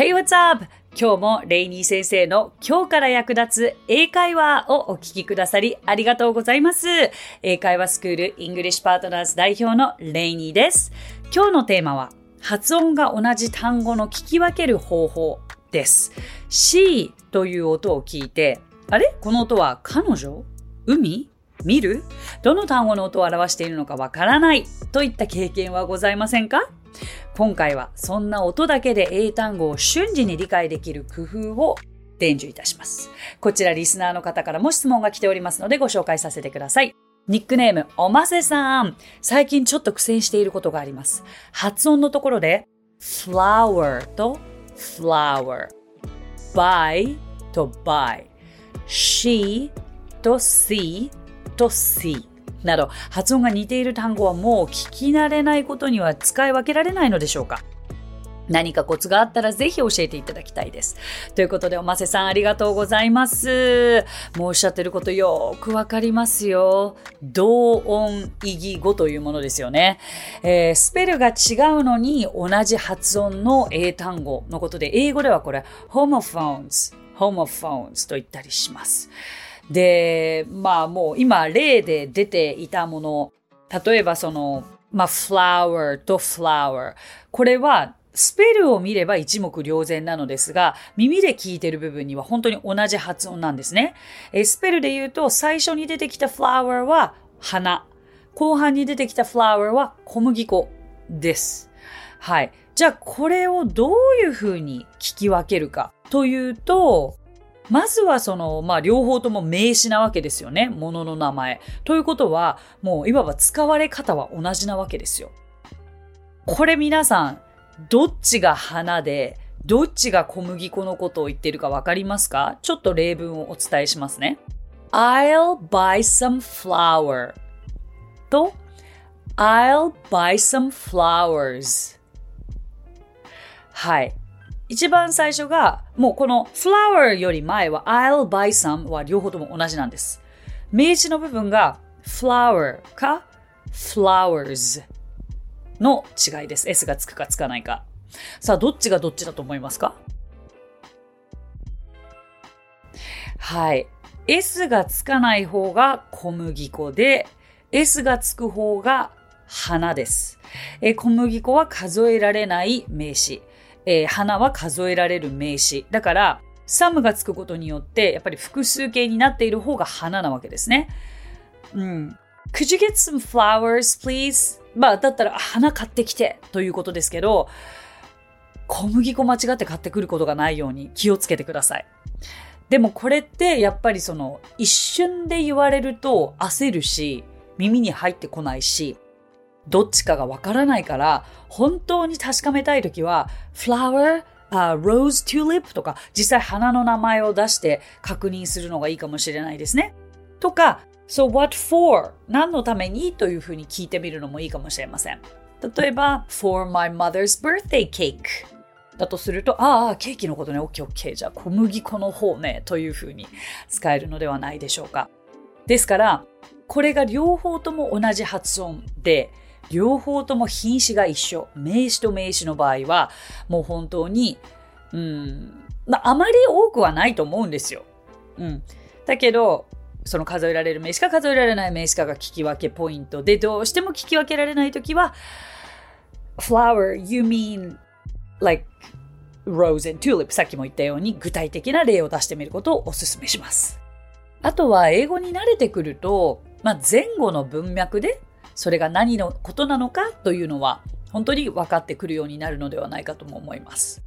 Hey, what's up? 今日もレイニー先生の今日から役立つ英会話をお聞きくださりありがとうございます。英会話スクールイングリッシュパートナーズ代表のレイニーです。今日のテーマは発音が同じ単語の聞き分ける方法です。C という音を聞いて、あれ？この音は彼女？海？見る？どの単語の音を表しているのかわからないといった経験はございませんか？今回はそんな音だけで英単語を瞬時に理解できる工夫を伝授いたします。こちらリスナーの方からも質問が来ておりますのでご紹介させてください。ニックネーム、おませさん。最近ちょっと苦戦していることがあります。発音のところで、flower と flower、by と by、she と see と see。など発音が似ている単語はもう聞き慣れないことには使い分けられないのでしょうか？何かコツがあったらぜひ教えていただきたいです。ということで、おませさんありがとうございます。もうおっしゃってることよくわかりますよ。同音異義語というものですよね、えー、スペルが違うのに同じ発音の英単語のことで、英語ではこれ、homophones、homophones と言ったりします。で、まあもう今例で出ていたもの、例えばその、まあ flower と flower。これはスペルを見れば一目瞭然なのですが、耳で聞いてる部分には本当に同じ発音なんですね。えスペルで言うと、最初に出てきた flower は花。後半に出てきた flower は小麦粉です。はい。じゃあこれをどういうふうに聞き分けるかというと、まずはその、まあ、両方とも名詞なわけですよね。ものの名前。ということは、もういわば使われ方は同じなわけですよ。これ皆さん、どっちが花で、どっちが小麦粉のことを言ってるかわかりますか？ちょっと例文をお伝えしますね。I'll buy some flour と I'll buy some flowers はい。一番最初が、もうこの flower より前は I'll buy some は両方とも同じなんです。名詞の部分が flower か flowers の違いです。S がつくかつかないか。さあ、どっちがどっちだと思いますか？はい。S がつかない方が小麦粉で、S がつく方が花です。え小麦粉は数えられない名詞。えー、花は数えられる名詞。だから、サムがつくことによって、やっぱり複数形になっている方が花なわけですね。うん。Could you get some flowers, please? まあ、だったら、花買ってきてということですけど、小麦粉間違って買ってくることがないように気をつけてください。でもこれってやっぱりその一瞬で言われると焦るし耳に入ってこないしどっちかがわからないから、本当に確かめたいときは、flower, uh, rose tulip とか、実際花の名前を出して確認するのがいいかもしれないですね。とか、so what for? 何のためにというふうに聞いてみるのもいいかもしれません。例えば、for my mother's birthday cake だとすると、ああ、ケーキのことね、OK, OK。じゃあ小麦粉の方ね、というふうに使えるのではないでしょうか。ですから、これが両方とも同じ発音で、両方とも品詞が一緒。名詞と名詞の場合は、もう本当に、うん、まあ、あまり多くはないと思うんですよ。うん。だけど、その数えられる名詞か数えられない名詞かが聞き分けポイントで、どうしても聞き分けられないときは、flower, you mean like rose and tulip さっきも言ったように具体的な例を出してみることをお勧めします。あとは英語に慣れてくると、まあ、前後の文脈でそれが何のことなのかというのは本当に分かってくるようになるのではないかとも思います。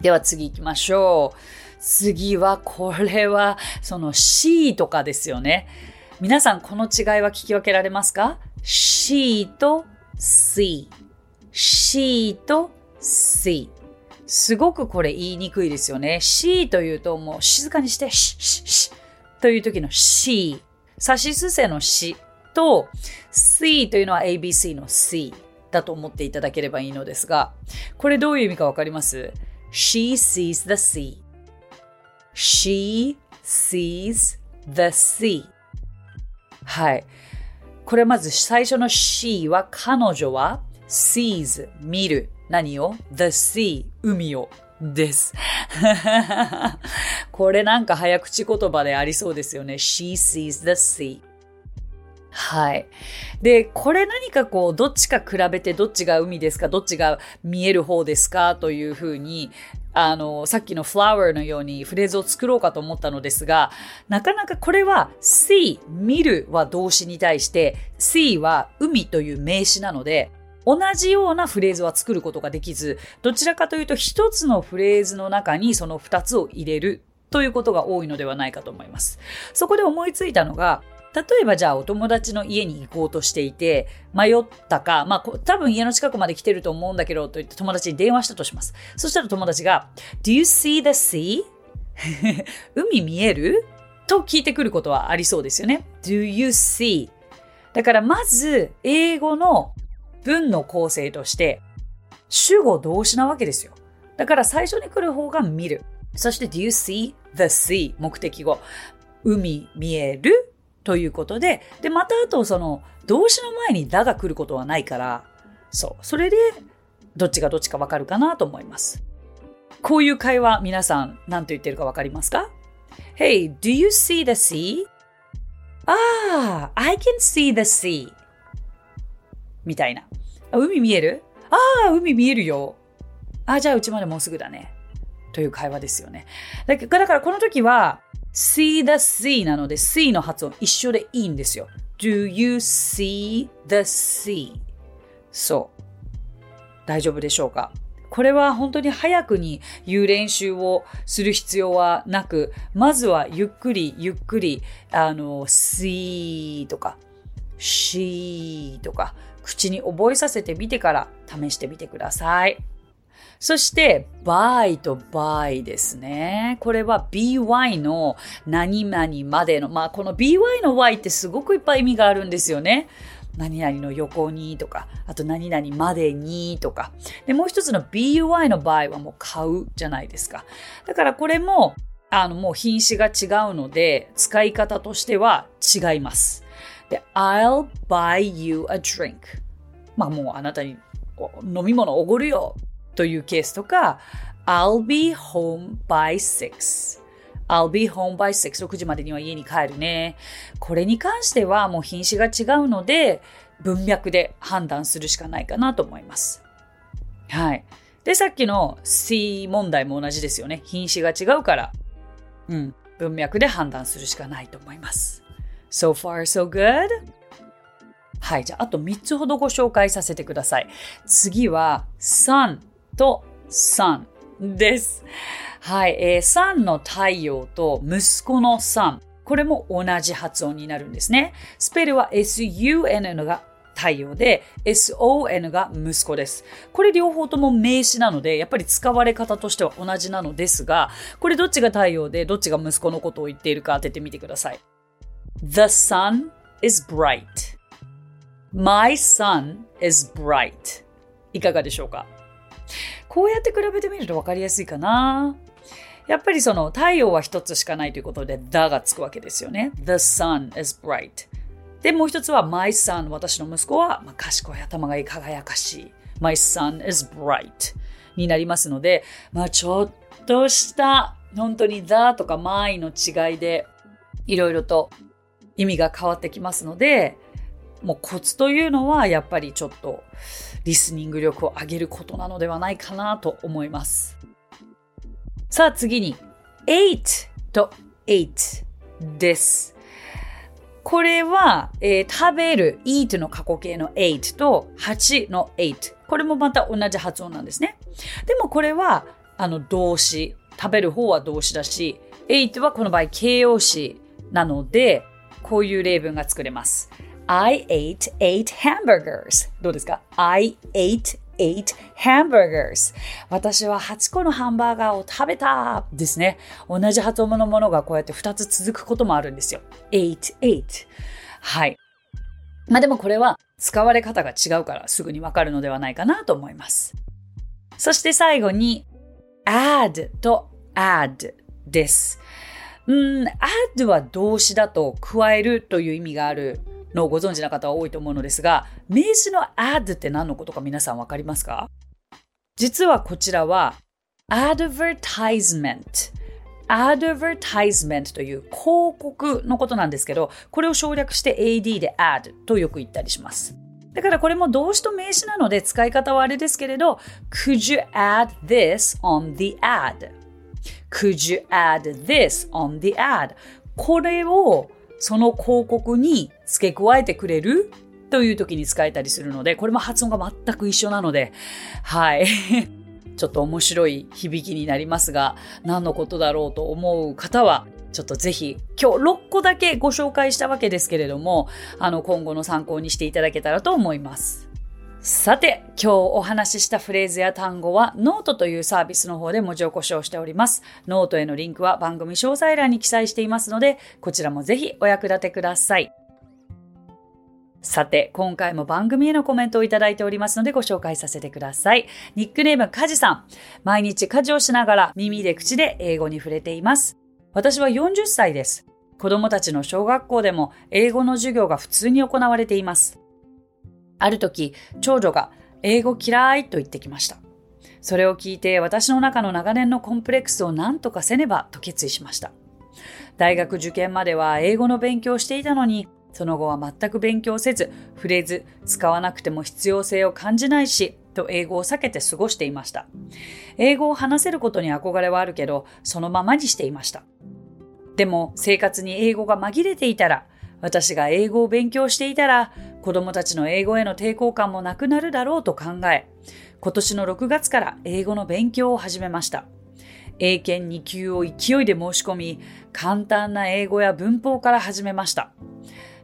では次行きましょう。次はこれはその C とかですよね。皆さんこの違いは聞き分けられますか ?C と C。C と C。すごくこれ言いにくいですよね。C というともう静かにしてシッシッシッという時の C。差しすせの C と C というのは ABC の C だと思っていただければいいのですが、これどういう意味かわかります ?She sees the sea.She sees the sea. はい。これまず最初の she は彼女は sees 見る。何を ?the sea 海をです。これなんか早口言葉でありそうですよね。She sees the sea. はい。で、これ何かこう、どっちか比べてどっちが海ですか、どっちが見える方ですか？というふうに、あの、さっきの flower のようにフレーズを作ろうかと思ったのですが、なかなかこれは see、見るは動詞に対して、see は海という名詞なので、同じようなフレーズは作ることができず、どちらかというと一つのフレーズの中にその二つを入れるということが多いのではないかと思います。そこで思いついたのが、例えばじゃあお友達の家に行こうとしていて、迷ったか、まあ多分家の近くまで来てると思うんだけどと言って友達に電話したとします。そしたら友達が、Do you see the sea? 海見える？と聞いてくることはありそうですよね。Do you see? だからまず英語の文の構成として主語動詞なわけですよ。だから最初に来る方が見る。そして Do you see the sea? 目的語。海見える？ということで、で、またあとその動詞の前にだが来ることはないから、そう。それでどっちがどっちかわかるかなと思います。こういう会話皆さん何と言ってるかわかりますか ?Hey, do you see the sea? ああ、I can see the sea. みたいな。あ海見える？ああ、海見えるよ。ああ、じゃあうちまでもうすぐだね。という会話ですよね。だからこの時は、see the sea なので see の発音一緒でいいんですよ。Do you see the sea? そう。大丈夫でしょうか？これは本当に早くに言う練習をする必要はなく、まずはゆっくりゆっくり、あの、see とか、she とか、口に覚えさせてみてから試してみてください。そして、by と by ですね。これは by の何々までの、まあこの by の y ってすごくいっぱい意味があるんですよね。何々の横にとか、あと何々までにとか。で、もう一つの by の場合はもう買うじゃないですか。だからこれも、あの、もう品種が違うので、使い方としては違います。で、I'll buy you a drink. まあもうあなたに飲み物おごるよというケースとか、I'll be home by six. I'll be home by 6. 6時までには家に帰るね。これに関してはもう品種が違うので、文脈で判断するしかないかなと思います。はい。で、さっきの C 問題も同じですよね。品種が違うから、うん、文脈で判断するしかないと思います。So far, so good? はい。じゃあ、あと3つほどご紹介させてください。次は、sun と sun です。はい、えー、sun の太陽と息子の sun。これも同じ発音になるんですね。スペルは sun が太陽で son が息子です。これ両方とも名詞なので、やっぱり使われ方としては同じなのですが、これどっちが太陽でどっちが息子のことを言っているか当ててみてください。The sun is bright.My son is bright. いかがでしょうか？こうやって比べてみると分かりやすいかな。やっぱりその太陽は一つしかないということで the がつくわけですよね。The sun is bright. で、もう一つは my son 私の息子は、まあ、賢い頭がいい輝かしい。my son is bright になりますので、まあちょっとした本当に the とか my の違いでいろいろと意味が変わってきますので、もうコツというのはやっぱりちょっとリスニング力を上げることなのではないかなと思います。さあ次に eight と eight です。これは、えー、食べる eat の過去形の8と8の8。これもまた同じ発音なんですね。でもこれはあの動詞。食べる方は動詞だし、8はこの場合形容詞なので、こういう例文が作れます。I ate eight hamburgers. どうですか ?I ate eight hamburgers. 私は8個のハンバーガーを食べたですね。同じ発音のものがこうやって2つ続くこともあるんですよ。eight, eight. はい。まあでもこれは使われ方が違うからすぐにわかるのではないかなと思います。そして最後に add と add です。うん、add は動詞だと加えるという意味があるのをご存知な方は多いと思うのですが、名詞の add って何のことか皆さんわかりますか？実はこちらは advertisement advertisement という広告のことなんですけど、これを省略して AD で add とよく言ったりします。だからこれも動詞と名詞なので使い方はあれですけれど、Could you add this on the ad?Could you add this on the ad? これをその広告に付け加えてくれる？という時に使えたりするので、これも発音が全く一緒なので、はい。ちょっと面白い響きになりますが、何のことだろうと思う方は、ちょっとぜひ、今日6個だけご紹介したわけですけれども、あの、今後の参考にしていただけたらと思います。さて、今日お話ししたフレーズや単語はノートというサービスの方で文字起こしをしております。ノートへのリンクは番組詳細欄に記載していますので、こちらもぜひお役立てください。さて、今回も番組へのコメントをいただいておりますのでご紹介させてください。ニックネームカジさん。毎日家事をしながら耳で口で英語に触れています。私は40歳です。子供たちの小学校でも英語の授業が普通に行われています。ある時、長女が英語嫌いと言ってきました。それを聞いて私の中の長年のコンプレックスを何とかせねばと決意しました。大学受験までは英語の勉強をしていたのにその後は全く勉強せず、触れず、使わなくても必要性を感じないし、と英語を避けて過ごしていました。英語を話せることに憧れはあるけど、そのままにしていました。でも、生活に英語が紛れていたら、私が英語を勉強していたら、子供たちの英語への抵抗感もなくなるだろうと考え、今年の6月から英語の勉強を始めました。英検2級を勢いで申し込み、簡単な英語や文法から始めました。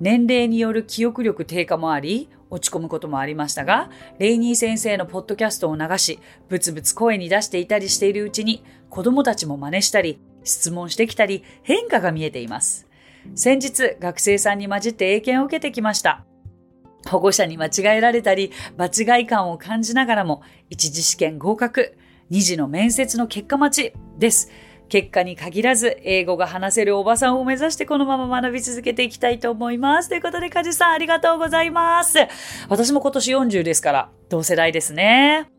年齢による記憶力低下もあり、落ち込むこともありましたが、レイニー先生のポッドキャストを流し、ブツブツ声に出していたりしているうちに、子供たちも真似したり、質問してきたり、変化が見えています。先日、学生さんに混じって英検を受けてきました。保護者に間違えられたり、場違い感を感じながらも、一次試験合格、二次の面接の結果待ちです。結果に限らず、英語が話せるおばさんを目指してこのまま学び続けていきたいと思います。ということで、カジさんありがとうございます。私も今年40ですから、同世代ですね。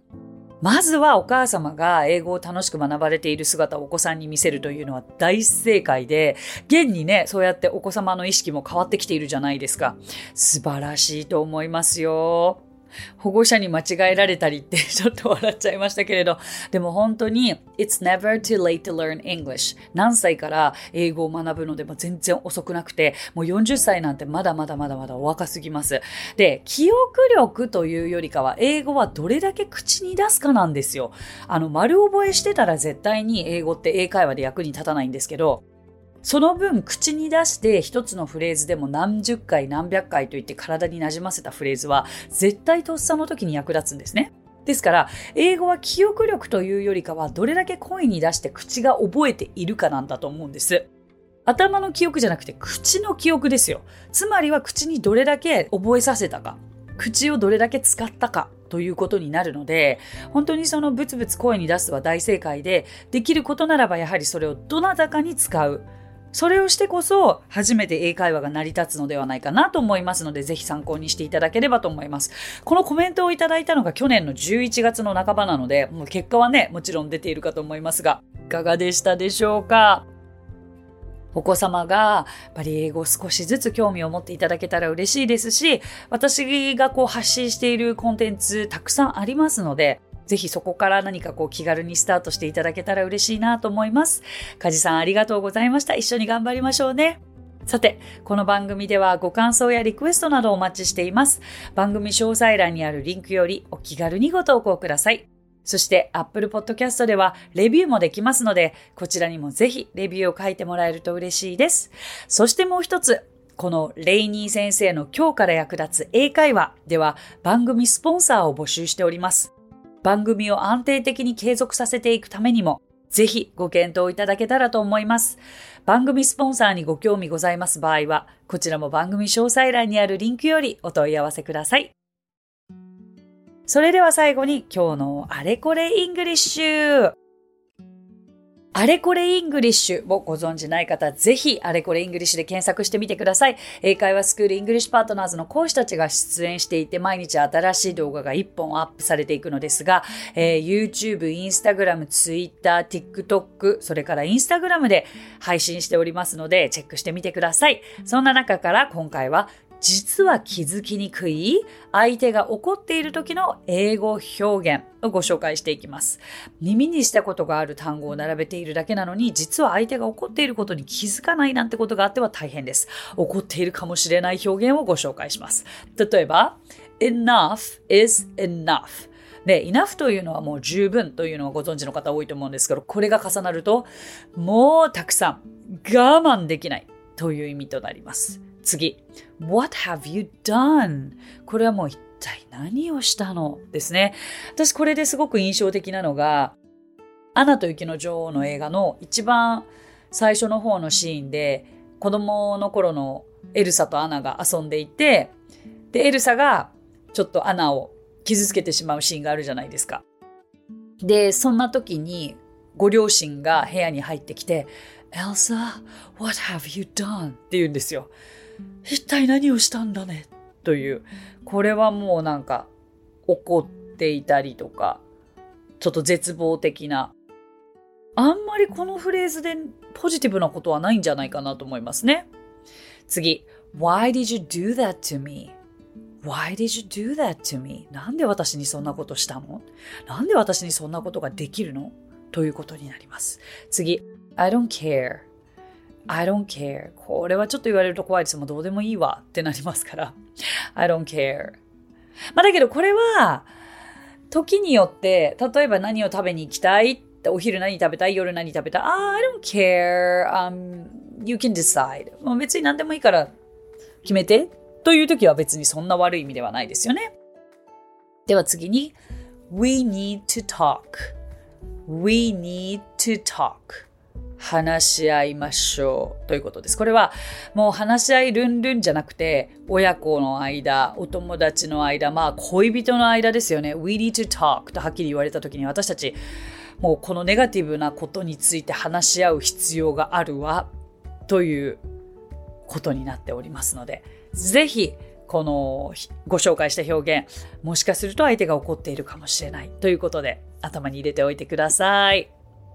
まずはお母様が英語を楽しく学ばれている姿をお子さんに見せるというのは大正解で、現にね、そうやってお子様の意識も変わってきているじゃないですか。素晴らしいと思いますよ。保護者に間違えられたりってちょっと笑っちゃいましたけれど、でも本当に It's never too late to learn English 何歳から英語を学ぶのでも全然遅くなくて、もう40歳なんてまだまだまだまだお若すぎます。で、記憶力というよりかは英語はどれだけ口に出すかなんですよ。あの、丸覚えしてたら絶対に英語って英会話で役に立たないんですけど、その分口に出して一つのフレーズでも何十回何百回と言って体になじませたフレーズは絶対とっさの時に役立つんですね。ですから、英語は記憶力というよりかはどれだけ声に出して口が覚えているかなんだと思うんです。頭の記憶じゃなくて口の記憶ですよ。つまりは口にどれだけ覚えさせたか。口をどれだけ使ったかということになるので、本当にそのブツブツ声に出すは大正解で、できることならばやはりそれをどなたかに使う。それをしてこそ初めて英会話が成り立つのではないかなと思いますので、ぜひ参考にしていただければと思います。このコメントをいただいたのが去年の11月の半ばなので、もう結果はね、もちろん出ているかと思いますが、いかがでしたでしょうか？お子様がやっぱり英語を少しずつ興味を持っていただけたら嬉しいですし、私がこう発信しているコンテンツたくさんありますので、ぜひそこから何かこう気軽にスタートしていただけたら嬉しいなと思います。カジさんありがとうございました。一緒に頑張りましょうね。さて、この番組ではご感想やリクエストなどお待ちしています。番組詳細欄にあるリンクよりお気軽にご投稿ください。そして Apple Podcast ではレビューもできますので、こちらにもぜひレビューを書いてもらえると嬉しいです。そしてもう一つ、このレイニー先生の今日から役立つ英会話では番組スポンサーを募集しております。番組を安定的に継続させていくためにも、ぜひご検討いただけたらと思います。番組スポンサーにご興味ございます場合は、こちらも番組詳細欄にあるリンクよりお問い合わせください。それでは最後に今日のあれこれイングリッシュ。あれこれイングリッシュをご存知ない方、ぜひあれこれイングリッシュで検索してみてください。英会話スクールイングリッシュパートナーズの講師たちが出演していて、毎日新しい動画が1本アップされていくのですが、えー、YouTube、Instagram、Twitter、TikTok、それから Instagram で配信しておりますので、チェックしてみてください。そんな中から今回は実は気づきにくい？相手が怒っている時の英語表現をご紹介していきます。耳にしたことがある単語を並べているだけなのに、実は相手が怒っていることに気づかないなんてことがあっては大変です。怒っているかもしれない表現をご紹介します。例えば、enough is enough。で、enough というのはもう十分というのはご存知の方多いと思うんですけど、これが重なると、もうたくさん我慢できないという意味となります。次。What have you done? これはもう一体何をしたの？ですね。私これですごく印象的なのが、アナと雪の女王の映画の一番最初の方のシーンで、子供の頃のエルサとアナが遊んでいて、で、エルサがちょっとアナを傷つけてしまうシーンがあるじゃないですか。で、そんな時にご両親が部屋に入ってきて、エルサ、what have you done? って言うんですよ。一体何をしたんだね？という、これはもうなんか怒っていたりとか、ちょっと絶望的な、あんまりこのフレーズでポジティブなことはないんじゃないかなと思いますね。次、Why did you do that to me?Why did you do that to me? なんで私にそんなことしたの？なんで私にそんなことができるの？ということになります。次、I don't care. I don't care. これはちょっと言われると怖いです。もうどうでもいいわってなりますから。I don't care. まあだけどこれは、時によって、例えば何を食べに行きたいお昼何食べたい？夜何食べたい？あ、I don't care. Um, you can decide. もう別に何でもいいから決めてという時は別にそんな悪い意味ではないですよね。では次に、We need to talk. We need to talk. 話し合いましょうということです。これはもう話し合いルンルンじゃなくて、親子の間、お友達の間、まあ恋人の間ですよね。We need to talk とはっきり言われた時に私たち、もうこのネガティブなことについて話し合う必要があるわということになっておりますので、ぜひこのご紹介した表現、もしかすると相手が怒っているかもしれないということで頭に入れておいてください。